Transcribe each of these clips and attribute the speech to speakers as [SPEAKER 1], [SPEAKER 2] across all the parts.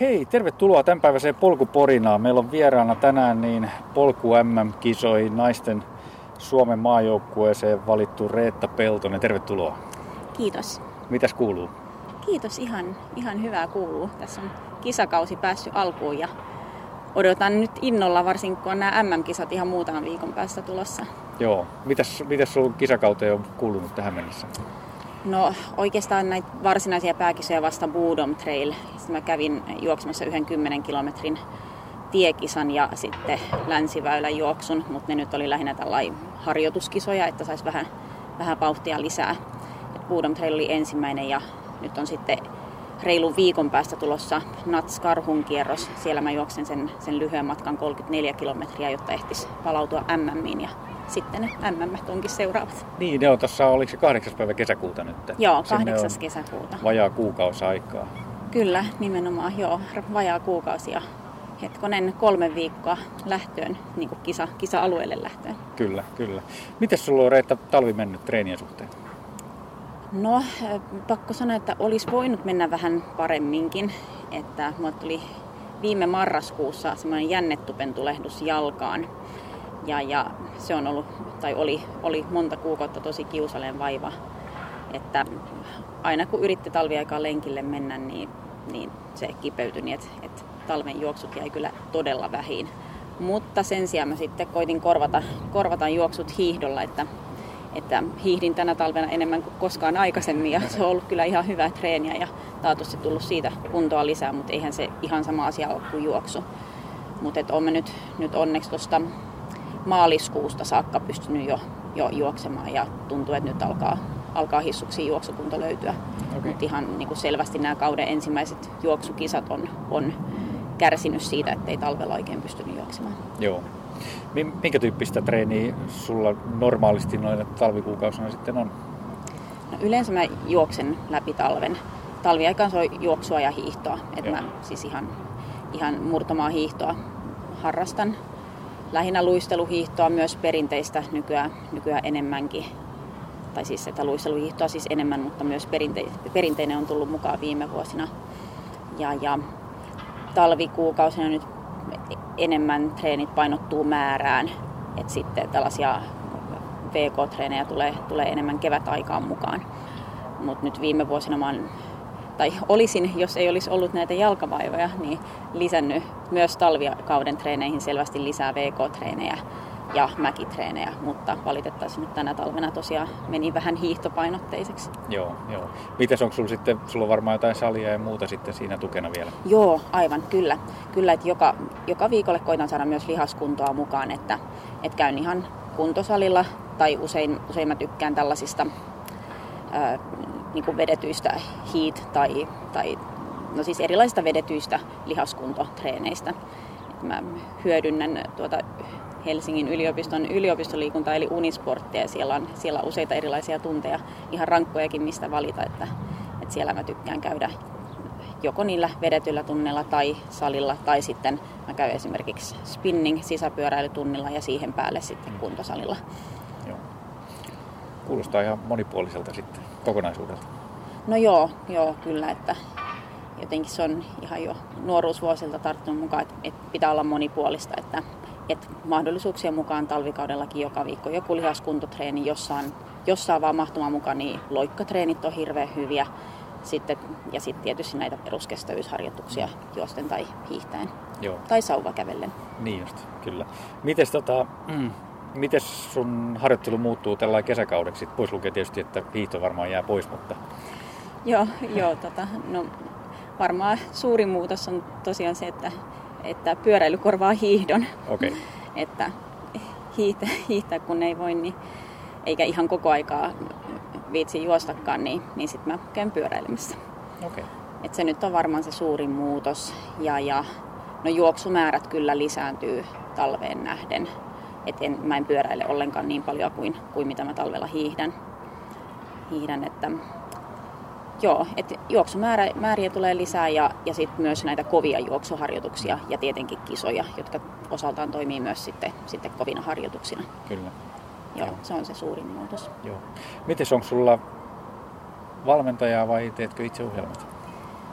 [SPEAKER 1] Hei, tervetuloa tämänpäiväiseen Polkuporinaan. Meillä on vieraana tänään niin Polku MM-kisoihin naisten Suomen maajoukkueeseen valittu Reetta Peltonen. Tervetuloa.
[SPEAKER 2] Kiitos.
[SPEAKER 1] Mitäs kuuluu?
[SPEAKER 2] Kiitos, ihan, ihan hyvää kuuluu. Tässä on kisakausi päässyt alkuun ja odotan nyt innolla, varsinkin kun on nämä MM-kisat ihan muutaman viikon päästä tulossa.
[SPEAKER 1] Joo, mitäs, mitäs sun kisakauteen on kuulunut tähän mennessä?
[SPEAKER 2] No oikeastaan näitä varsinaisia pääkisoja vasta Boodom Trail. Sitten mä kävin juoksemassa yhden 10 kilometrin tiekisan ja sitten länsiväylän juoksun, mutta ne nyt oli lähinnä tällainen harjoituskisoja, että saisi vähän, vähän vauhtia lisää. Et Boodom Trail oli ensimmäinen ja nyt on sitten reilun viikon päästä tulossa Nats Karhun kierros. Siellä mä juoksen sen, sen lyhyen matkan 34 kilometriä, jotta ehtis palautua MMiin ja sitten ne MM onkin seuraavat.
[SPEAKER 1] Niin, ne on tuossa, oliko se kahdeksas päivä kesäkuuta nyt?
[SPEAKER 2] Joo, kahdeksas kesäkuuta.
[SPEAKER 1] Vajaa kuukausi aikaa.
[SPEAKER 2] Kyllä, nimenomaan joo, vajaa kuukausi ja hetkonen kolme viikkoa lähtöön, niin kuin kisa, kisa-alueelle lähtöön.
[SPEAKER 1] Kyllä, kyllä. Miten sulla on Reetta talvi mennyt treenien suhteen?
[SPEAKER 2] No, pakko sanoa, että olisi voinut mennä vähän paremminkin. Että mulla tuli viime marraskuussa semmoinen jännetupentulehdus jalkaan. Ja, ja se on ollut, tai oli, oli monta kuukautta tosi kiusallinen vaiva. Että aina kun yritti talviaikaan lenkille mennä, niin, niin se kipeytyi niin, että, että talven juoksut jäi kyllä todella vähin. Mutta sen sijaan mä sitten koitin korvata, korvata juoksut hiihdolla, että, että hiihdin tänä talvena enemmän kuin koskaan aikaisemmin ja se on ollut kyllä ihan hyvä treeniä ja taatusti tullut siitä kuntoa lisää, mutta eihän se ihan sama asia ole kuin juoksu. Mutta olemme nyt, nyt onneksi tuosta maaliskuusta saakka pystynyt jo, jo juoksemaan ja tuntuu, että nyt alkaa, alkaa hissuksi juoksukunto löytyä. Okay. Mutta ihan niin kuin selvästi nämä kauden ensimmäiset juoksukisat on, on kärsinyt siitä, että ei talvella oikein pystynyt juoksemaan.
[SPEAKER 1] Joo. Minkä tyyppistä treeniä sulla normaalisti noina talvikuukausina sitten on?
[SPEAKER 2] No yleensä mä juoksen läpi talven. Talviaikaan se on juoksua ja hiihtoa. Et mä siis ihan, ihan murtomaa hiihtoa harrastan lähinnä luisteluhiihtoa, myös perinteistä nykyään, nykyään enemmänkin. Tai siis että luisteluhiihtoa siis enemmän, mutta myös perinte, perinteinen on tullut mukaan viime vuosina. Ja, ja talvikuukausina nyt enemmän treenit painottuu määrään. Että sitten tällaisia VK-treenejä tulee, tulee enemmän kevätaikaan mukaan. Mutta nyt viime vuosina mä oon tai olisin, jos ei olisi ollut näitä jalkavaivoja, niin lisännyt myös talvikauden treeneihin selvästi lisää VK-treenejä ja mäkitreenejä, mutta valitettavasti nyt tänä talvena tosiaan meni vähän hiihtopainotteiseksi.
[SPEAKER 1] Joo, joo. Mites onko sulla sitten, sulla on varmaan jotain salia ja muuta sitten siinä tukena vielä?
[SPEAKER 2] Joo, aivan, kyllä. Kyllä, että joka, joka viikolle koitan saada myös lihaskuntoa mukaan, että, että käyn ihan kuntosalilla tai usein, usein mä tykkään tällaisista niin kuin vedetyistä heat tai, tai no siis erilaisista vedetyistä lihaskuntotreeneistä. Mä hyödynnän tuota Helsingin yliopiston yliopistoliikuntaa eli Unisporttia. Siellä on, siellä on useita erilaisia tunteja, ihan rankkojakin mistä valita, että, että siellä mä tykkään käydä joko niillä vedetyillä tunneilla tai salilla, tai sitten mä käyn esimerkiksi spinning sisäpyöräilytunnilla ja siihen päälle sitten kuntosalilla.
[SPEAKER 1] Joo. Kuulostaa ihan monipuoliselta sitten kokonaisuudelta.
[SPEAKER 2] No joo, joo, kyllä, että jotenkin se on ihan jo nuoruusvuosilta tarttunut mukaan, että, että pitää olla monipuolista, että, että mahdollisuuksien mukaan talvikaudellakin joka viikko joku lihaskuntotreeni, jossa on, jossa on vaan mahtuma mukaan, niin loikkatreenit on hirveän hyviä. Sitten, ja sitten tietysti näitä peruskestävyysharjoituksia juosten tai hiihtäen. Joo. Tai sauvakävellen.
[SPEAKER 1] Niin just, kyllä. Mites tota, mm, Miten sun harjoittelu muuttuu tällä kesäkaudeksi? Pois lukee tietysti, että hiihto varmaan jää pois, mutta...
[SPEAKER 2] Joo, joo tota, no, varmaan suurin muutos on tosiaan se, että, että pyöräily korvaa hiihdon.
[SPEAKER 1] Okay.
[SPEAKER 2] että hiihtä, hiihtää kun ei voi, niin, eikä ihan koko aikaa viitsi juostakaan, niin, niin sitten mä käyn pyöräilemässä.
[SPEAKER 1] Okay.
[SPEAKER 2] Et se nyt on varmaan se suurin muutos. Ja, ja no juoksumäärät kyllä lisääntyy talveen nähden et en, mä en pyöräile ollenkaan niin paljon kuin, kuin mitä mä talvella hiihdän. hiihdän että, joo, et juoksumääriä tulee lisää ja, ja sitten myös näitä kovia juoksuharjoituksia ja tietenkin kisoja, jotka osaltaan toimii myös sitten, sitten kovina harjoituksina.
[SPEAKER 1] Kyllä.
[SPEAKER 2] Joo, joo. se on se suurin muutos.
[SPEAKER 1] Joo. Miten onko sulla valmentajaa vai teetkö itse ohjelmat?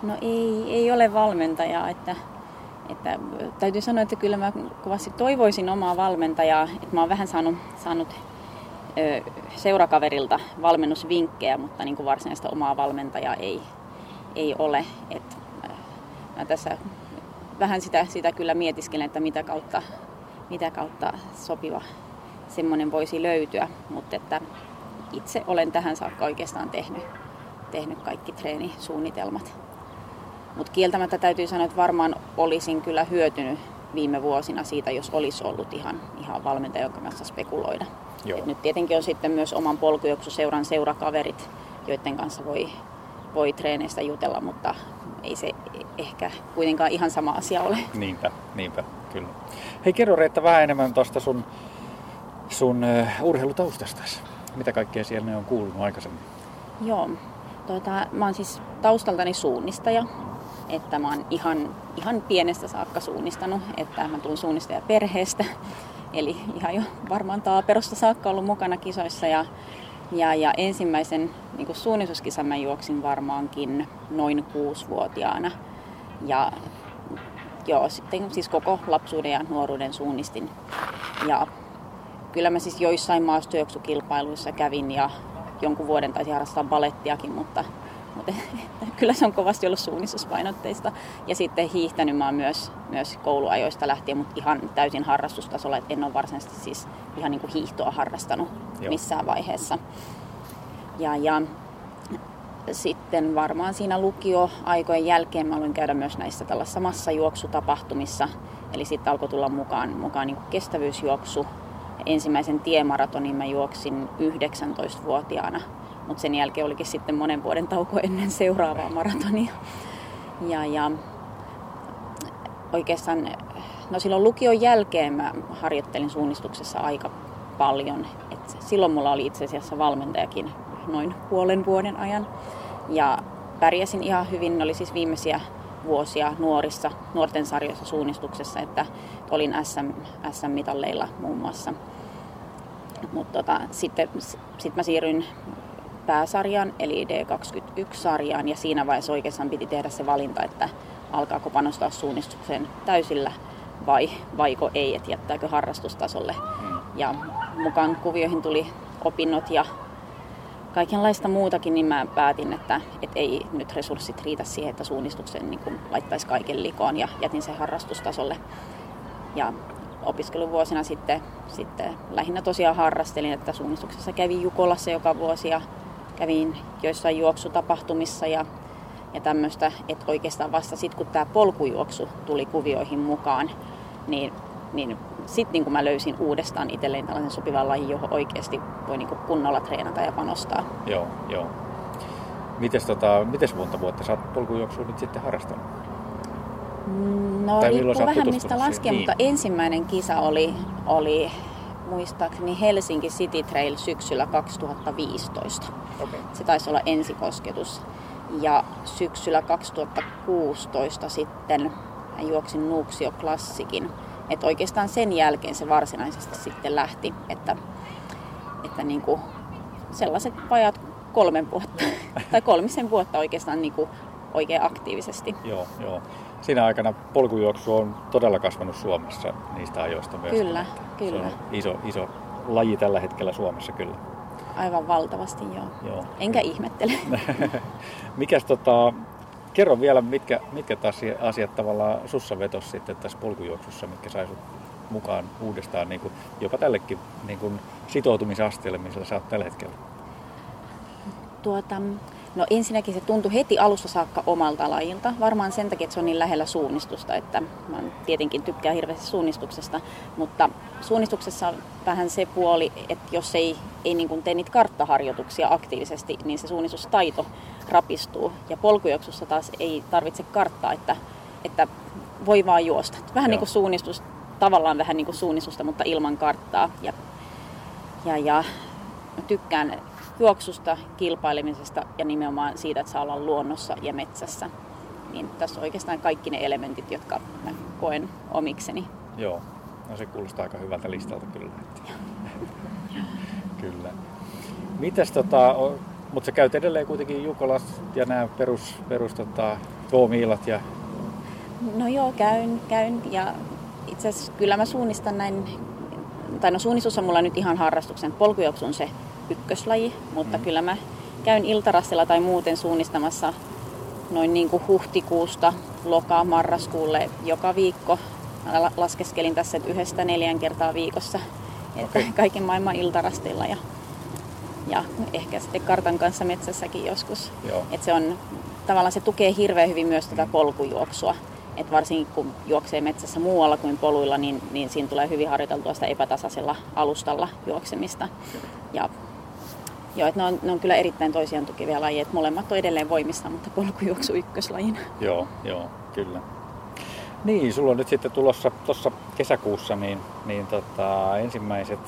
[SPEAKER 2] No ei, ei ole valmentajaa, että, että täytyy sanoa, että kyllä mä kovasti toivoisin omaa valmentajaa, että mä oon vähän saanut, saanut seurakaverilta valmennusvinkkejä, mutta niin kuin varsinaista omaa valmentajaa ei, ei ole. Et, mä tässä vähän sitä, sitä kyllä mietiskelen, että mitä kautta, mitä kautta sopiva semmoinen voisi löytyä, mutta että itse olen tähän saakka oikeastaan tehnyt, tehnyt kaikki treenisuunnitelmat. Mutta kieltämättä täytyy sanoa, että varmaan olisin kyllä hyötynyt viime vuosina siitä, jos olisi ollut ihan, ihan valmentaja, jonka kanssa spekuloida. Et nyt tietenkin on sitten myös oman polkujuoksuseuran seurakaverit, joiden kanssa voi, voi treeneistä jutella, mutta ei se ehkä kuitenkaan ihan sama asia ole.
[SPEAKER 1] Niinpä, niinpä, kyllä. Hei kerro Reetta vähän enemmän tuosta sun, sun uh, urheilutaustastasi. Mitä kaikkea siellä ne on kuulunut aikaisemmin?
[SPEAKER 2] Joo, tuota, mä oon siis taustaltani suunnistaja, että mä oon ihan, ihan pienestä saakka suunnistanut, että mä tulen suunnistaja perheestä, eli ihan jo varmaan taaperosta saakka ollut mukana kisoissa ja, ja, ja ensimmäisen niin suunnistuskisan mä juoksin varmaankin noin kuusivuotiaana. Ja joo, sitten siis koko lapsuuden ja nuoruuden suunnistin. Ja kyllä mä siis joissain maastojuoksukilpailuissa kävin ja jonkun vuoden taisi harrastaa balettiakin, mutta, mutta kyllä se on kovasti ollut suunnistuspainotteista. Ja sitten hiihtänyt mä oon myös, myös kouluajoista lähtien, mutta ihan täysin harrastustasolla, että en ole varsinaisesti siis ihan niin kuin hiihtoa harrastanut Joo. missään vaiheessa. Ja, ja sitten varmaan siinä lukioaikojen jälkeen mä aloin käydä myös näissä tällaisissa massajuoksutapahtumissa. Eli sitten alkoi tulla mukaan, mukaan niin kuin kestävyysjuoksu, ensimmäisen tiemaratonin mä juoksin 19-vuotiaana, mutta sen jälkeen olikin sitten monen vuoden tauko ennen seuraavaa maratonia. Ja, ja oikeastaan, no silloin lukion jälkeen mä harjoittelin suunnistuksessa aika paljon. Et silloin mulla oli itse asiassa valmentajakin noin puolen vuoden ajan. Ja pärjäsin ihan hyvin, ne oli siis viimeisiä vuosia nuorissa, nuorten sarjoissa suunnistuksessa, että olin SM, SM-mitalleilla muun muassa. Mutta tota, sitten sit mä siirryin pääsarjaan, eli D21-sarjaan, ja siinä vaiheessa oikeastaan piti tehdä se valinta, että alkaako panostaa suunnistukseen täysillä vai vaiko ei, että jättääkö harrastustasolle. Mm. Ja mukaan kuvioihin tuli opinnot ja kaikenlaista muutakin, niin mä päätin, että, että ei nyt resurssit riitä siihen, että suunnistuksen niin laittaisi kaiken likoon ja jätin sen harrastustasolle. Ja opiskeluvuosina sitten, sitten lähinnä tosiaan harrastelin, että suunnistuksessa kävin Jukolassa joka vuosi ja kävin joissain juoksutapahtumissa ja, ja tämmöistä, että oikeastaan vasta sitten kun tämä polkujuoksu tuli kuvioihin mukaan, niin, niin sitten niin kun mä löysin uudestaan itselleen tällaisen sopivan lajin, johon oikeasti voi niin kunnolla treenata ja panostaa.
[SPEAKER 1] Joo, joo. Mites, tota, mites monta vuotta sä oot polkujuoksua nyt sitten harrastanut?
[SPEAKER 2] No tai riippuu vähän mistä laskee, niin. mutta ensimmäinen kisa oli, oli muistaakseni Helsinki City Trail syksyllä 2015. Okay. Se taisi olla ensikosketus. Ja syksyllä 2016 sitten juoksin Nuuksio Klassikin. Että oikeastaan sen jälkeen se varsinaisesti sitten lähti, että, että niin kuin sellaiset vajat kolmen vuotta, tai kolmisen vuotta oikeastaan niin kuin oikein aktiivisesti.
[SPEAKER 1] Joo, joo siinä aikana polkujuoksu on todella kasvanut Suomessa niistä ajoista myös.
[SPEAKER 2] Kyllä, kyllä. Se
[SPEAKER 1] on iso, iso laji tällä hetkellä Suomessa kyllä.
[SPEAKER 2] Aivan valtavasti, joo. joo. Enkä ihmettele.
[SPEAKER 1] Mikäs tota, kerro vielä, mitkä, mitkä asiat, asiat tavallaan sussa vetos sitten tässä polkujuoksussa, mitkä sai mukaan uudestaan niin kuin, jopa tällekin niin kuin, sitoutumisasteelle, missä sä oot tällä hetkellä?
[SPEAKER 2] Tuota, No ensinnäkin se tuntui heti alusta saakka omalta lajilta. Varmaan sen takia, että se on niin lähellä suunnistusta, että mä tietenkin tykkään hirveästi suunnistuksesta. Mutta suunnistuksessa on vähän se puoli, että jos ei, ei niin kuin tee niitä karttaharjoituksia aktiivisesti, niin se suunnistustaito rapistuu. Ja polkujuoksussa taas ei tarvitse karttaa, että, että voi vaan juosta. Vähän Joo. niin kuin suunnistus, tavallaan vähän niin kuin suunnistusta, mutta ilman karttaa. Ja, ja, ja tykkään juoksusta, kilpailemisesta ja nimenomaan siitä, että saa olla luonnossa ja metsässä. Niin tässä on oikeastaan kaikki ne elementit, jotka mä koen omikseni.
[SPEAKER 1] Joo, no se kuulostaa aika hyvältä listalta kyllä. kyllä. Mites tota, mutta sä käyt edelleen kuitenkin Jukolas ja nämä perus, perus tota, K-miilat ja...
[SPEAKER 2] No joo, käyn, käyn ja itse asiassa kyllä mä suunnistan näin, tai no suunnistus on mulla nyt ihan harrastuksen, polkujuoksu on se ykköslaji, mutta mm. kyllä mä käyn iltarassilla tai muuten suunnistamassa noin niin kuin huhtikuusta lokaa marraskuulle joka viikko. Mä laskeskelin tässä että yhdestä neljän kertaa viikossa. Että okay. kaiken maailman iltarastilla ja, ja ehkä sitten kartan kanssa metsässäkin joskus. Että se on, tavallaan se tukee hirveän hyvin myös tätä polkujuoksua. Et varsinkin kun juoksee metsässä muualla kuin poluilla, niin, niin siinä tulee hyvin harjoiteltua sitä epätasaisella alustalla juoksemista. Ja Joo, että ne on, ne on kyllä erittäin toisiaan tukevia lajeja. Että molemmat on edelleen voimissa, mutta polkujuoksu ykköslajina.
[SPEAKER 1] Joo, joo, kyllä. Niin, sulla on nyt sitten tulossa tuossa kesäkuussa niin, niin tota, ensimmäiset,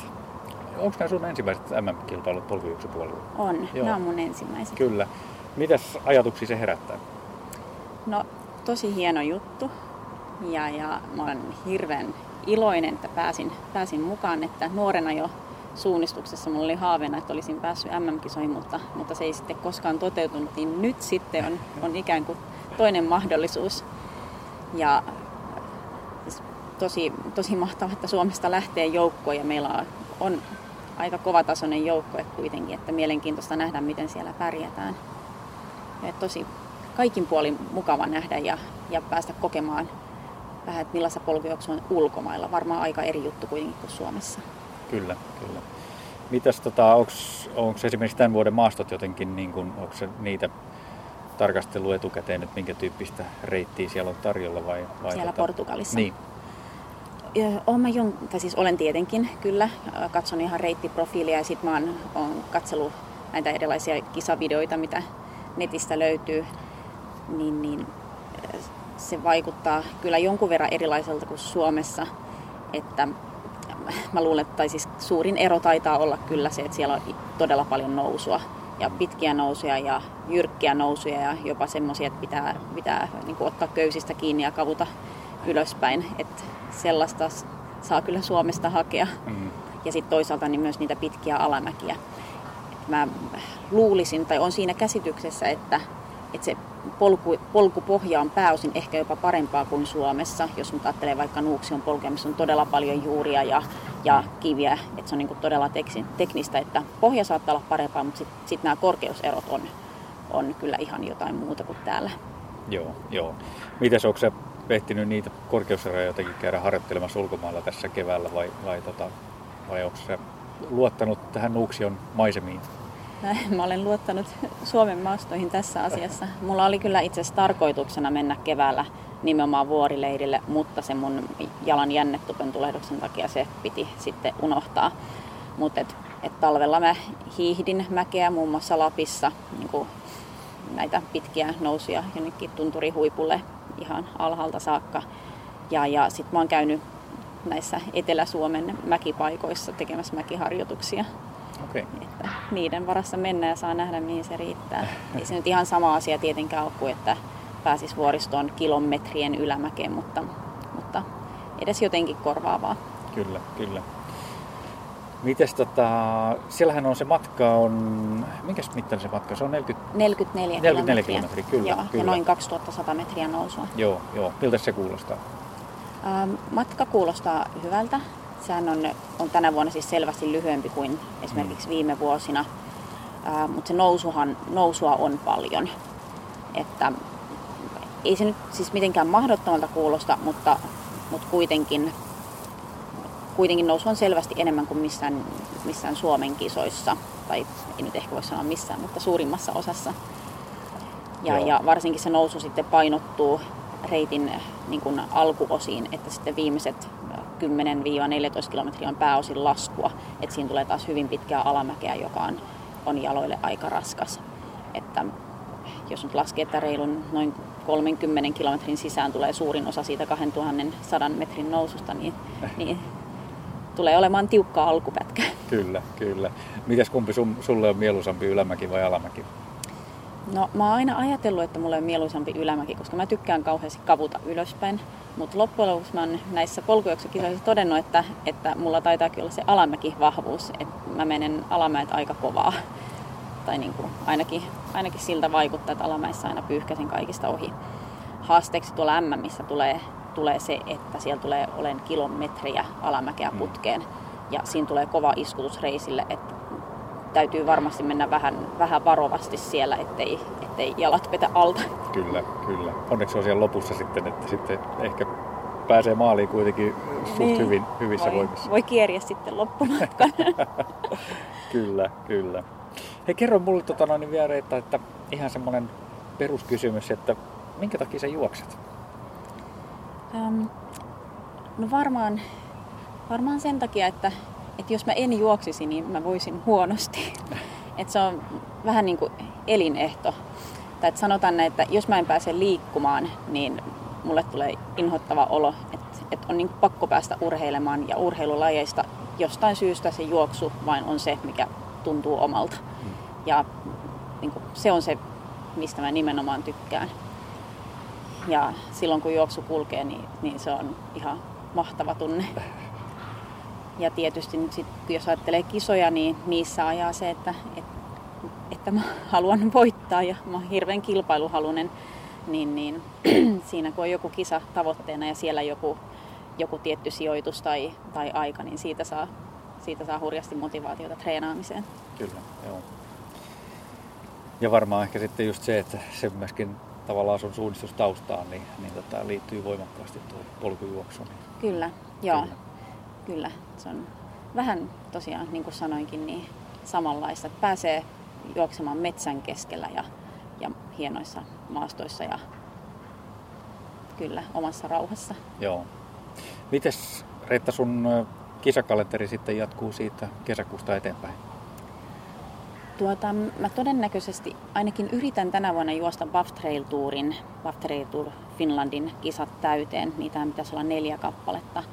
[SPEAKER 1] onko nämä sun ensimmäiset MM-kilpailut polkujuoksupuolella?
[SPEAKER 2] On, Joo. nämä on mun ensimmäiset.
[SPEAKER 1] Kyllä. Mitäs ajatuksia se herättää?
[SPEAKER 2] No, tosi hieno juttu. Ja, ja mä olen hirveän iloinen, että pääsin, pääsin mukaan, että nuorena jo suunnistuksessa mulla oli haaveena, että olisin päässyt MM-kisoihin, mutta, mutta se ei sitten koskaan toteutunut, niin nyt sitten on, on ikään kuin toinen mahdollisuus. Ja tosi, tosi mahtavaa, että Suomesta lähtee joukko ja meillä on, aika kovatasoinen joukko kuitenkin, että mielenkiintoista nähdä, miten siellä pärjätään. Ja tosi kaikin puolin mukava nähdä ja, ja päästä kokemaan vähän, että millaista polkujuoksu on ulkomailla. Varmaan aika eri juttu kuitenkin kuin Suomessa.
[SPEAKER 1] Kyllä, kyllä. Mitäs tota, onko esimerkiksi tämän vuoden maastot jotenkin, niin kun, onko se niitä tarkastelu etukäteen, että minkä tyyppistä reittiä siellä on tarjolla vai? vai
[SPEAKER 2] siellä
[SPEAKER 1] tota...
[SPEAKER 2] Portugalissa?
[SPEAKER 1] Niin.
[SPEAKER 2] Olen, mä jon, tai siis olen tietenkin kyllä, katson ihan reittiprofiilia ja sitten mä oon, oon katsellut näitä erilaisia kisavideoita, mitä netistä löytyy, niin, niin se vaikuttaa kyllä jonkun verran erilaiselta kuin Suomessa, että mä luulen, että tai siis suurin ero taitaa olla kyllä se, että siellä on todella paljon nousua ja pitkiä nousuja ja jyrkkiä nousuja ja jopa semmoisia, että pitää, pitää niin ottaa köysistä kiinni ja kavuta ylöspäin. Että sellaista saa kyllä Suomesta hakea. Mm. Ja sitten toisaalta niin myös niitä pitkiä alamäkiä. Mä luulisin, tai on siinä käsityksessä, että, että se polku, polkupohja on pääosin ehkä jopa parempaa kuin Suomessa. Jos nyt ajattelee vaikka Nuuksion polkea, missä on todella paljon juuria ja, ja kiviä, että se on niin kuin todella teknistä, että pohja saattaa olla parempaa, mutta sitten sit nämä korkeuserot on, on kyllä ihan jotain muuta kuin täällä.
[SPEAKER 1] Joo, joo. Mites onko se ehtinyt niitä korkeuseroja jotenkin käydä harjoittelemassa ulkomailla tässä keväällä vai, vai, tota, vai onko se luottanut tähän Nuuksion maisemiin?
[SPEAKER 2] Mä olen luottanut Suomen maastoihin tässä asiassa. Mulla oli kyllä itse asiassa tarkoituksena mennä keväällä nimenomaan vuorileirille, mutta se mun jalan jännetupentulehduksen takia se piti sitten unohtaa. Mutta et, et talvella mä hiihdin mäkeä muun muassa Lapissa, niin näitä pitkiä nousuja jonnekin tunturihuipulle ihan alhaalta saakka. Ja, ja sitten mä oon käynyt näissä Etelä-Suomen mäkipaikoissa tekemässä mäkiharjoituksia.
[SPEAKER 1] Okay.
[SPEAKER 2] Että niiden varassa mennä ja saa nähdä, mihin se riittää. Ei se nyt ihan sama asia tietenkään ole kuin, että pääsis vuoristoon kilometrien ylämäkeen, mutta, mutta edes jotenkin korvaavaa.
[SPEAKER 1] Kyllä, kyllä. Mites tota, siellähän on se matka on, minkäs mittainen se matka? Se on 40,
[SPEAKER 2] 44,
[SPEAKER 1] 44 kilometriä. kyllä,
[SPEAKER 2] joo,
[SPEAKER 1] kyllä.
[SPEAKER 2] Ja noin 2100 metriä nousua.
[SPEAKER 1] Joo, joo. Miltä se kuulostaa?
[SPEAKER 2] Ähm, matka kuulostaa hyvältä. Sehän on, on tänä vuonna siis selvästi lyhyempi kuin esimerkiksi mm. viime vuosina, ää, mutta se nousuhan, nousua on paljon. Että ei se nyt siis mitenkään mahdottomalta kuulosta, mutta, mutta kuitenkin, kuitenkin nousu on selvästi enemmän kuin missään, missään Suomen kisoissa. Tai ei nyt ehkä voi sanoa missään, mutta suurimmassa osassa. Ja, ja varsinkin se nousu sitten painottuu reitin niin kuin alkuosiin, että sitten viimeiset 10-14 kilometriä on pääosin laskua. että siinä tulee taas hyvin pitkää alamäkeä, joka on, on jaloille aika raskas. Että jos nyt laskee, että reilun noin 30 kilometrin sisään tulee suurin osa siitä 2100 metrin noususta, niin, niin tulee olemaan tiukkaa alkupätkä.
[SPEAKER 1] Kyllä, kyllä. Mitäs kumpi sun, sulle on mieluisampi, ylämäki vai alamäki?
[SPEAKER 2] No mä oon aina ajatellut, että mulle on mieluisampi ylämäki, koska mä tykkään kauheasti kavuta ylöspäin. Mutta loppujen lopuksi mä oon näissä polkujuoksukisoissa todennut, että, että mulla taitaa olla se alamäki vahvuus. Että mä menen alamäet aika kovaa. Tai niin kuin ainakin, ainakin siltä vaikuttaa, että alamäissä aina pyyhkäsin kaikista ohi. haasteeksi tuolla missä tulee, tulee se, että siellä tulee olen kilometriä alamäkeä mm. putkeen. Ja siinä tulee kova iskutus reisille, että täytyy varmasti mennä vähän, vähän varovasti siellä, ettei, ettei jalat petä alta.
[SPEAKER 1] Kyllä, kyllä. Onneksi on siellä lopussa sitten, että sitten ehkä pääsee maaliin kuitenkin suht niin. hyvin, hyvissä
[SPEAKER 2] voi,
[SPEAKER 1] voimissa.
[SPEAKER 2] Voi kieriä sitten loppumatkan.
[SPEAKER 1] kyllä, kyllä. Hei, kerro mulle tota noin vielä, että, että ihan semmoinen peruskysymys, että minkä takia sä juokset?
[SPEAKER 2] Um, no varmaan, varmaan sen takia, että, että jos mä en juoksisi, niin mä voisin huonosti. että se on vähän niin kuin elinehto. Tai että sanotaan että jos mä en pääse liikkumaan, niin mulle tulee inhottava olo, että, että on niin pakko päästä urheilemaan ja urheilulajeista jostain syystä se juoksu vain on se, mikä tuntuu omalta. Mm. Ja niin kuin, se on se, mistä mä nimenomaan tykkään. Ja silloin kun juoksu kulkee, niin, niin se on ihan mahtava tunne. Ja tietysti nyt sit, jos ajattelee kisoja, niin niissä ajaa se, että, että, että mä haluan voittaa ja mä oon hirveän kilpailuhalunen. Niin, niin siinä kun on joku kisa tavoitteena ja siellä joku, joku tietty sijoitus tai, tai aika, niin siitä saa, siitä saa hurjasti motivaatiota treenaamiseen.
[SPEAKER 1] Kyllä, joo. Ja varmaan ehkä sitten just se, että se myöskin tavallaan sun suunnistustaustaan niin, niin tota, liittyy voimakkaasti tuo polkujuoksu. Niin.
[SPEAKER 2] Kyllä, joo. Kyllä. Kyllä. Se on vähän tosiaan, niin kuin sanoinkin, niin samanlaista, että pääsee juoksemaan metsän keskellä ja, ja hienoissa maastoissa ja kyllä omassa rauhassa.
[SPEAKER 1] Joo. Mites Reetta sun kisakalenteri sitten jatkuu siitä kesäkuusta eteenpäin?
[SPEAKER 2] Tuota, mä todennäköisesti ainakin yritän tänä vuonna juosta Buff Trail Tourin, Buff Trail Tour Finlandin kisat täyteen. Niitä pitäisi olla neljä kappaletta.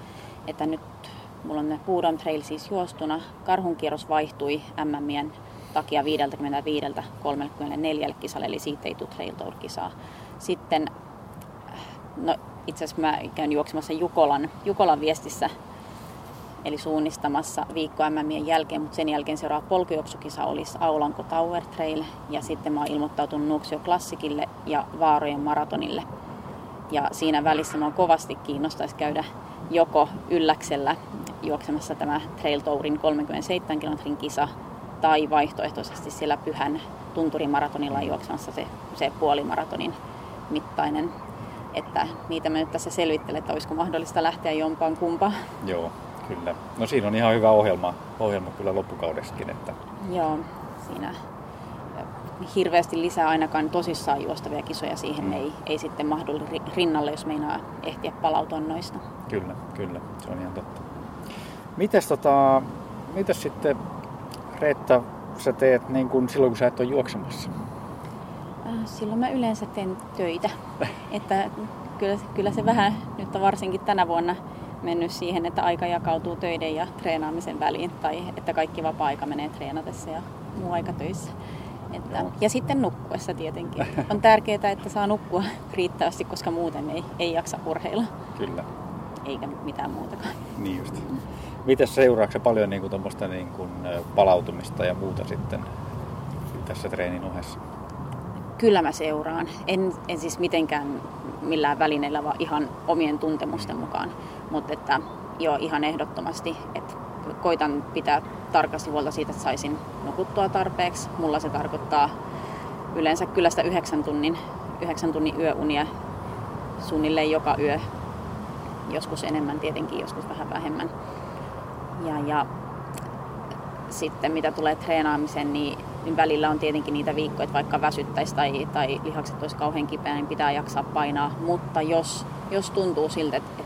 [SPEAKER 2] Että nyt mulla on ne Puudon Trail siis juostuna. Karhunkierros vaihtui MMien takia 55-34 kisalle, eli siitä ei tule Trail Tour-kisaa. Sitten, no itse asiassa mä käyn juoksemassa Jukolan, Jukolan viestissä eli suunnistamassa viikko MMien jälkeen, mutta sen jälkeen seuraava polkujuoksukisa olisi Aulanko Tower Trail ja sitten mä oon ilmoittautunut Nuuksio Klassikille ja Vaarojen maratonille. Ja siinä välissä mä kovasti kiinnostaisi käydä joko Ylläksellä juoksemassa tämä Trail Tourin 37 kilometrin kisa tai vaihtoehtoisesti siellä Pyhän tunturimaratonilla juoksemassa se, se puolimaratonin mittainen. Että niitä mä nyt tässä selvittelen, että olisiko mahdollista lähteä jompaan kumpaan.
[SPEAKER 1] Joo, Kyllä. No siinä on ihan hyvä ohjelma, ohjelma kyllä loppukaudestakin. Että...
[SPEAKER 2] Joo, siinä hirveästi lisää ainakaan tosissaan juostavia kisoja siihen mm. ei, ei sitten mahdu rinnalle, jos meinaa ehtiä palautua noista.
[SPEAKER 1] Kyllä, kyllä, se on ihan totta. Mites, tota, mitäs sitten Reetta sä teet niin kun silloin, kun sä et ole juoksemassa?
[SPEAKER 2] Äh, silloin mä yleensä teen töitä. että kyllä, kyllä se vähän, nyt on varsinkin tänä vuonna mennyt siihen, että aika jakautuu töiden ja treenaamisen väliin tai että kaikki vapaa-aika menee treenatessa ja muu aika töissä. Että, ja sitten nukkuessa tietenkin. On tärkeää, että saa nukkua riittävästi, koska muuten ei, ei jaksa urheilla.
[SPEAKER 1] Kyllä.
[SPEAKER 2] Eikä mitään muutakaan.
[SPEAKER 1] Niin just. Miten seuraako paljon niin kuin, niin kuin, palautumista ja muuta sitten tässä treenin ohessa?
[SPEAKER 2] Kyllä mä seuraan. En, en siis mitenkään millään välineellä, vaan ihan omien tuntemusten mukaan. Mutta että joo, ihan ehdottomasti, että koitan pitää tarkasti huolta siitä, että saisin nukuttua tarpeeksi. Mulla se tarkoittaa yleensä kyllä sitä yhdeksän tunnin, yhdeksän tunnin yöunia suunnilleen joka yö. Joskus enemmän tietenkin, joskus vähän vähemmän. Ja, ja sitten mitä tulee treenaamiseen, niin niin välillä on tietenkin niitä viikkoja, että vaikka väsyttäisi tai, tai lihakset olisi kauhean kipeä, niin pitää jaksaa painaa. Mutta jos, jos tuntuu siltä, että,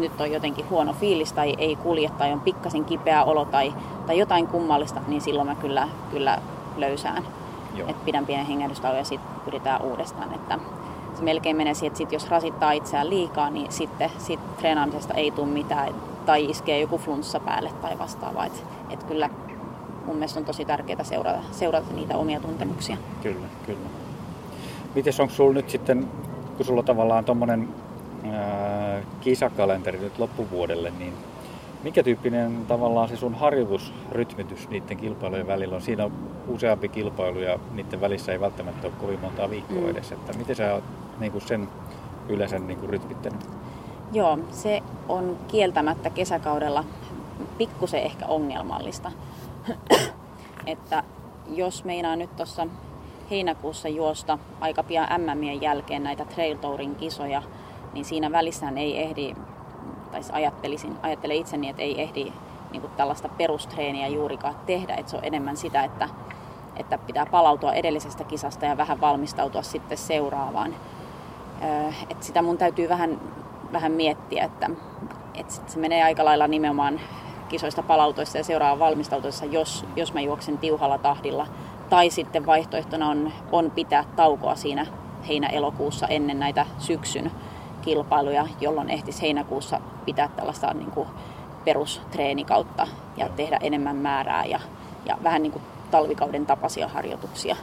[SPEAKER 2] nyt on jotenkin huono fiilis tai ei kulje tai on pikkasen kipeä olo tai, tai jotain kummallista, niin silloin mä kyllä, kyllä löysään. Että pidän pienen hengähdystauon ja sitten pyritään uudestaan. Että se melkein menee siihen, että sit jos rasittaa itseään liikaa, niin sitten sit treenaamisesta ei tule mitään tai iskee joku flunssa päälle tai vastaavaa. Että et kyllä mun mielestä on tosi tärkeää seurata, seurata niitä omia tuntemuksia.
[SPEAKER 1] Kyllä, kyllä. Mites onko sulla nyt sitten, kun sulla tavallaan tuommoinen kisakalenteri nyt loppuvuodelle, niin mikä tyyppinen tavallaan se sun harjoitusrytmitys niiden kilpailujen välillä on? Siinä on useampi kilpailu ja niiden välissä ei välttämättä ole kovin montaa viikkoa mm. edes. Että miten sä niin kuin sen yleensä niin kuin rytmittänyt?
[SPEAKER 2] Joo, se on kieltämättä kesäkaudella pikkusen ehkä ongelmallista. että jos meinaa nyt tuossa heinäkuussa juosta aika pian MMien jälkeen näitä Trail Tourin kisoja, niin siinä välissään ei ehdi, tai siis ajattelisin, ajattelen itseni, että ei ehdi niin kuin tällaista perustreeniä juurikaan tehdä, että se on enemmän sitä, että, että pitää palautua edellisestä kisasta ja vähän valmistautua sitten seuraavaan. että sitä mun täytyy vähän, vähän miettiä, että, että se menee aika lailla nimenomaan kisoista palautuessa ja seuraavaan valmistautuessa, jos, jos mä juoksen tiuhalla tahdilla. Tai sitten vaihtoehtona on, on pitää taukoa siinä heinä-elokuussa ennen näitä syksyn kilpailuja, jolloin ehtisi heinäkuussa pitää tällaista niin kuin perustreenikautta ja tehdä enemmän määrää ja, ja vähän niin kuin talvikauden tapaisia harjoituksia.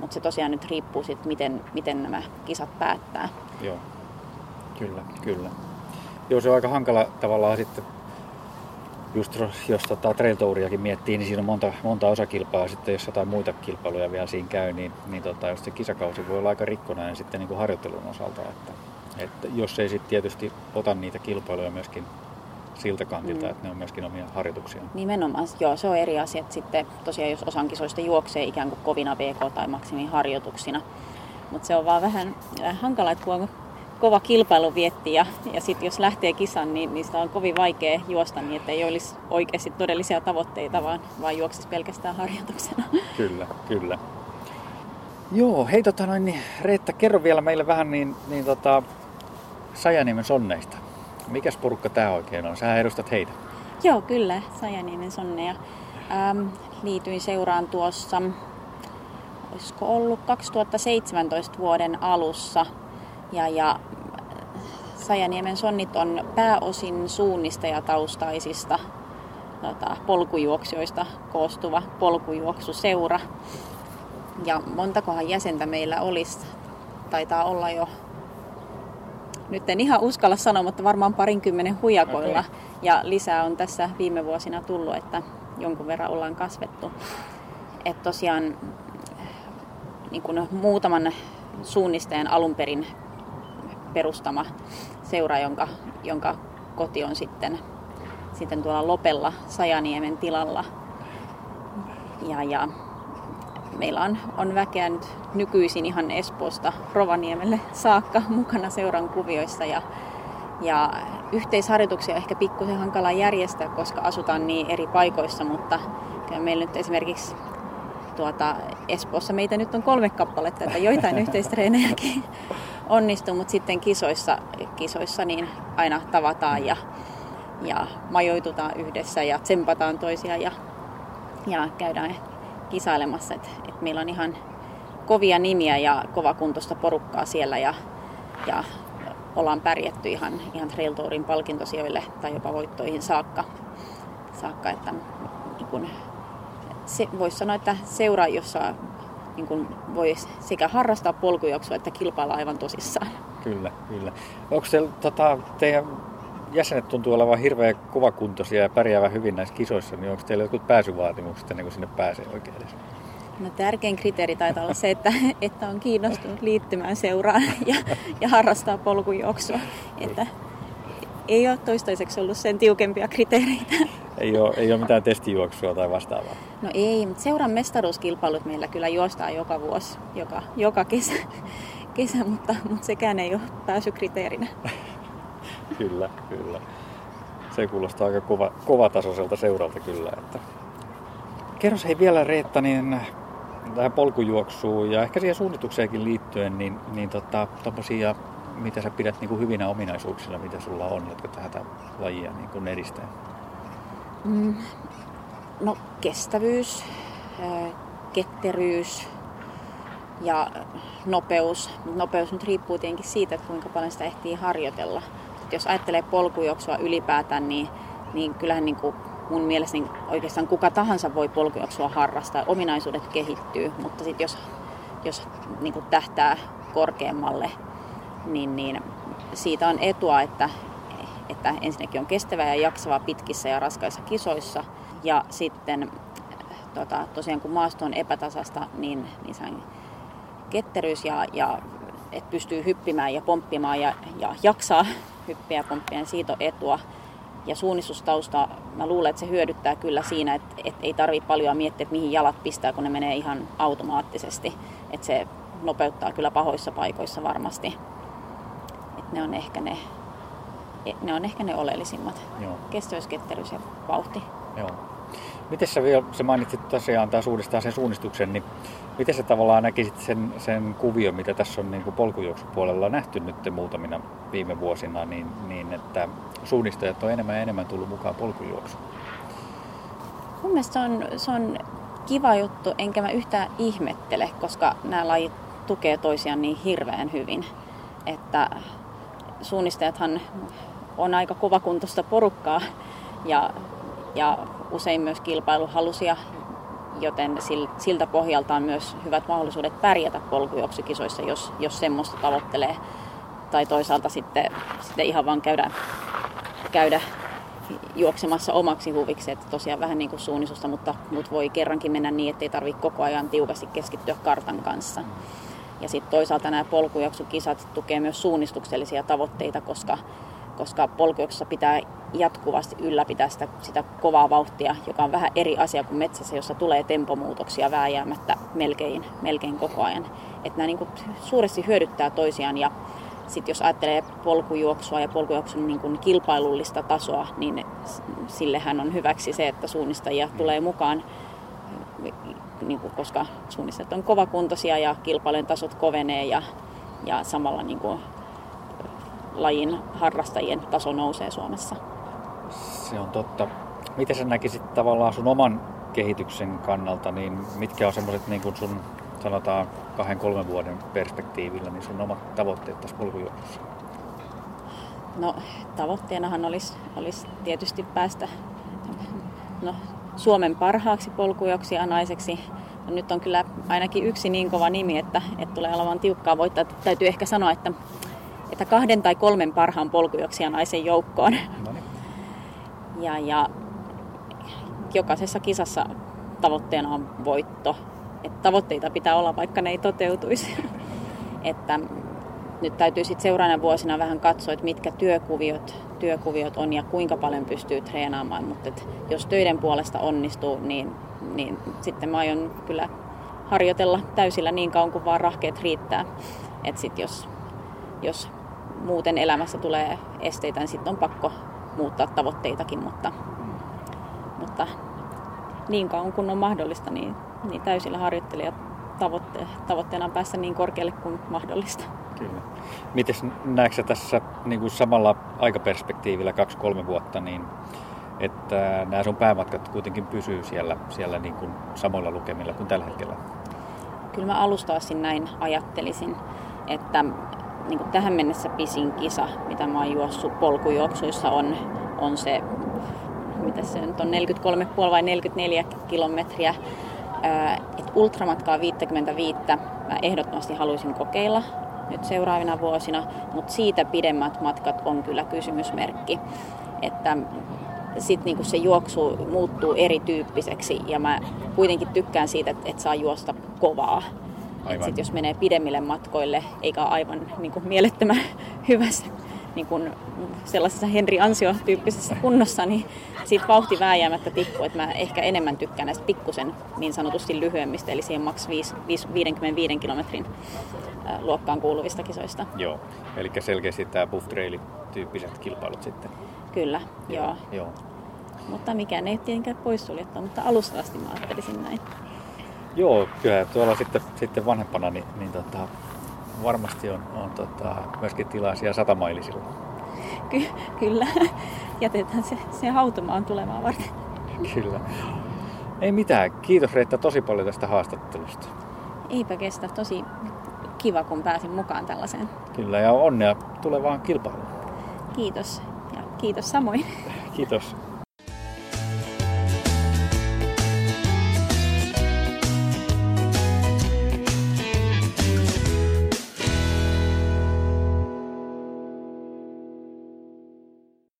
[SPEAKER 2] Mutta se tosiaan nyt riippuu siitä, miten, miten nämä kisat päättää.
[SPEAKER 1] Joo, kyllä, kyllä. Joo, se on aika hankala tavallaan sitten just jos tota trail touriakin miettii, niin siinä on monta, monta osakilpaa. Sitten jos jotain muita kilpailuja vielä siinä käy, niin, niin tota, jos se kisakausi voi olla aika rikkonainen sitten niin kuin harjoittelun osalta. Että, että jos ei sitten tietysti ota niitä kilpailuja myöskin siltä kantilta, mm. että ne on myöskin omia harjoituksia.
[SPEAKER 2] Nimenomaan, joo, se on eri asia. Että sitten tosiaan jos osan kisoista juoksee ikään kuin kovina VK- tai maksimiharjoituksina. Mutta se on vaan vähän hankala, että kun on kova kilpailu vietti ja, ja sitten jos lähtee kisan, niin niistä on kovin vaikea juosta niin, että ei olisi oikeasti todellisia tavoitteita, vaan, vaan juoksisi pelkästään harjoituksena.
[SPEAKER 1] Kyllä, kyllä. Joo, hei tota noin, niin Reetta, kerro vielä meille vähän niin, niin tota, Sajaniemen sonneista. Mikäs porukka tämä oikein on? Sä edustat heitä.
[SPEAKER 2] Joo, kyllä, Sajaniemen sonneja. Ähm, liityin seuraan tuossa, olisiko ollut 2017 vuoden alussa – ja, ja Sajaniemen sonnit on pääosin suunnistajataustaisista tota, polkujuoksijoista koostuva polkujuoksuseura. Ja montakohan jäsentä meillä olisi, taitaa olla jo, nyt en ihan uskalla sanoa, mutta varmaan parinkymmenen hujakoilla. Okay. Ja lisää on tässä viime vuosina tullut, että jonkun verran ollaan kasvettu. Että tosiaan niin kuin muutaman suunnistajan alun perin perustama seura, jonka, jonka koti on sitten, sitten tuolla Lopella Sajaniemen tilalla. Ja, ja meillä on, on väkeä nyt nykyisin ihan Espoosta Rovaniemelle saakka mukana seuran kuvioissa ja, ja yhteisharjoituksia ehkä pikkusen hankala järjestää, koska asutaan niin eri paikoissa, mutta kyllä meillä nyt esimerkiksi tuota, Espoossa meitä nyt on kolme kappaletta, että joitain yhteistreenejäkin onnistuu, mutta sitten kisoissa, kisoissa niin aina tavataan ja, ja majoitutaan yhdessä ja tsempataan toisia ja, ja käydään kisailemassa. Et, et meillä on ihan kovia nimiä ja kovakuntoista porukkaa siellä ja, ja ollaan pärjätty ihan, ihan Trail Tourin palkintosijoille tai jopa voittoihin saakka. saakka että, niin kun, se, voisi sanoa, että seura, jossa niin kuin voi sekä harrastaa polkujuoksua että kilpailla aivan tosissaan.
[SPEAKER 1] Kyllä, kyllä. Onko teillä, tota, teidän jäsenet tuntuu olevan hirveän kovakuntoisia ja pärjäävän hyvin näissä kisoissa, niin onko teillä jotkut pääsyvaatimukset ennen kuin sinne pääsee oikein edes?
[SPEAKER 2] No tärkein kriteeri taitaa olla se, että, että on kiinnostunut liittymään seuraan ja, ja harrastaa polkujuoksua. Että ei ole toistaiseksi ollut sen tiukempia kriteereitä.
[SPEAKER 1] Ei ole, ei ole mitään testijuoksua tai vastaavaa?
[SPEAKER 2] No ei, mutta seuran mestaruuskilpailut meillä kyllä juostaan joka vuosi, joka, joka kesä, kesä mutta, mutta sekään ei ole pääsykriteerinä.
[SPEAKER 1] kyllä, kyllä. Se kuulostaa aika kova, kovatasoiselta seuralta kyllä. Että... Kerros hei vielä Reetta, niin tähän polkujuoksuun ja ehkä siihen suunnitukseenkin liittyen, niin, niin tota, mitä sä pidät niin kuin hyvinä ominaisuuksina, mitä sulla on, jotka tätä lajia niin kuin edistää?
[SPEAKER 2] Mm, no kestävyys, ketteryys ja nopeus. Nopeus nyt riippuu tietenkin siitä, että kuinka paljon sitä ehtii harjoitella. Jos ajattelee polkujuoksua ylipäätään, niin, niin kyllähän niin kuin mun mielestä niin oikeastaan kuka tahansa voi polkujuoksua harrastaa. Ominaisuudet kehittyy, mutta sitten jos, jos niin kuin tähtää korkeammalle, niin, niin siitä on etua, että, että ensinnäkin on kestävä ja jaksava pitkissä ja raskaissa kisoissa. Ja sitten tota, tosiaan kun maasto on epätasasta, niin, niin ketteryys ja, ja että pystyy hyppimään ja pomppimaan ja, ja jaksaa hyppiä ja pomppia, niin siitä on etua. Ja suunnistustausta, mä luulen, että se hyödyttää kyllä siinä, että, että ei tarvitse paljon miettiä, että mihin jalat pistää, kun ne menee ihan automaattisesti. Että se nopeuttaa kyllä pahoissa paikoissa varmasti. Että ne on ehkä ne, ne, on ehkä ne oleellisimmat. Joo. Ja vauhti.
[SPEAKER 1] Joo. Miten sä vielä, sä mainitsit tosiaan taas uudestaan sen suunnistuksen, niin miten sä tavallaan näkisit sen, sen kuvion, mitä tässä on niin kuin polkujuoksupuolella nähty nyt muutamina viime vuosina, niin, niin että suunnistajat on enemmän ja enemmän tullut mukaan polkujuoksuun?
[SPEAKER 2] Mun mielestä se on, se on kiva juttu, enkä mä yhtään ihmettele, koska nämä lajit tukee toisiaan niin hirveän hyvin. Että suunnistajathan on aika kovakuntoista porukkaa ja, ja usein myös kilpailuhalusia, joten siltä pohjalta on myös hyvät mahdollisuudet pärjätä polkujuoksukisoissa, jos, jos semmoista tavoittelee. Tai toisaalta sitten, sitten ihan vaan käydä, käydä juoksemassa omaksi huviksi, että tosiaan vähän niin kuin suunnisusta, mutta, mutta voi kerrankin mennä niin, että ei tarvitse koko ajan tiukasti keskittyä kartan kanssa. Ja sitten toisaalta nämä polkujuoksukisat tukee myös suunnistuksellisia tavoitteita, koska koska polkujuoksussa pitää jatkuvasti ylläpitää sitä, sitä kovaa vauhtia, joka on vähän eri asia kuin metsässä, jossa tulee tempomuutoksia vääjäämättä melkein, melkein koko ajan. Että nämä niin kuin suuresti hyödyttää toisiaan ja sitten jos ajattelee polkujuoksua ja polkujuoksun niin kuin kilpailullista tasoa, niin sillehän on hyväksi se, että suunnistajia tulee mukaan, niin kuin, koska suunnistajat on kovakuntoisia ja kilpailujen tasot kovenee ja, ja samalla niin kuin lajin harrastajien taso nousee Suomessa.
[SPEAKER 1] Se on totta. Miten sä näkisit tavallaan sun oman kehityksen kannalta, niin mitkä on semmoiset niin sun sanotaan kahden, kolmen vuoden perspektiivillä, niin sun omat tavoitteet tässä polkujuoksussa?
[SPEAKER 2] No tavoitteenahan olisi, olisi tietysti päästä no, Suomen parhaaksi polkujuoksija naiseksi. No, nyt on kyllä ainakin yksi niin kova nimi, että, että tulee olemaan tiukkaa voittaa. Täytyy ehkä sanoa, että että kahden tai kolmen parhaan polkujuoksijan naisen joukkoon. Ja, ja jokaisessa kisassa tavoitteena on voitto. Että tavoitteita pitää olla, vaikka ne ei toteutuisi. että nyt täytyy sitten seuraavana vuosina vähän katsoa, että mitkä työkuviot, työkuviot on ja kuinka paljon pystyy treenaamaan. Mutta jos töiden puolesta onnistuu, niin, niin sitten mä aion kyllä harjoitella täysillä niin kauan kuin vaan rahkeet riittää. Että sitten jos, jos muuten elämässä tulee esteitä, niin sitten on pakko muuttaa tavoitteitakin, mutta, mutta niin kauan kun on mahdollista, niin, niin täysillä harjoittelijat tavoitte, tavoitteena on päästä niin korkealle kuin mahdollista.
[SPEAKER 1] Kyllä. Miten näetkö tässä niin kuin samalla aikaperspektiivillä kaksi-kolme vuotta, niin että nämä sun päämatkat kuitenkin pysyy siellä, siellä niin kuin samoilla lukemilla kuin tällä hetkellä?
[SPEAKER 2] Kyllä mä alustavasti näin ajattelisin, että niin kuin tähän mennessä pisin kisa, mitä mä oon juossut polkujuoksuissa, on, on se, mitä se nyt on, 43,5 vai 44 kilometriä. Et ultramatkaa 55 mä ehdottomasti haluaisin kokeilla nyt seuraavina vuosina, mutta siitä pidemmät matkat on kyllä kysymysmerkki. Että sitten niinku se juoksu muuttuu erityyppiseksi ja mä kuitenkin tykkään siitä, että et saa juosta kovaa. Aivan. sit jos menee pidemmille matkoille, eikä aivan niin kuin mielettömän hyvässä niin kuin sellaisessa Henri Ansio-tyyppisessä kunnossa, niin siitä vauhti vääjäämättä tippuu. Että mä ehkä enemmän tykkään näistä pikkusen niin sanotusti lyhyemmistä, eli siihen maks 55 kilometrin luokkaan kuuluvista kisoista.
[SPEAKER 1] Joo, eli selkeästi tämä buff tyyppiset kilpailut sitten.
[SPEAKER 2] Kyllä, joo. joo. joo. Mutta mikään ei tietenkään poissuljettu, mutta alusta asti mä ajattelisin näin.
[SPEAKER 1] Joo, kyllä tuolla sitten, sitten vanhempana niin, niin tota, varmasti on, on tota, myöskin tilaa siellä satamailisilla.
[SPEAKER 2] Ky- kyllä, jätetään se, se hautumaan tulemaan varten.
[SPEAKER 1] Kyllä. Ei mitään. Kiitos Reetta tosi paljon tästä haastattelusta.
[SPEAKER 2] Eipä kestä. Tosi kiva, kun pääsin mukaan tällaiseen.
[SPEAKER 1] Kyllä, ja onnea tulevaan kilpailuun.
[SPEAKER 2] Kiitos. Ja kiitos samoin.
[SPEAKER 1] Kiitos.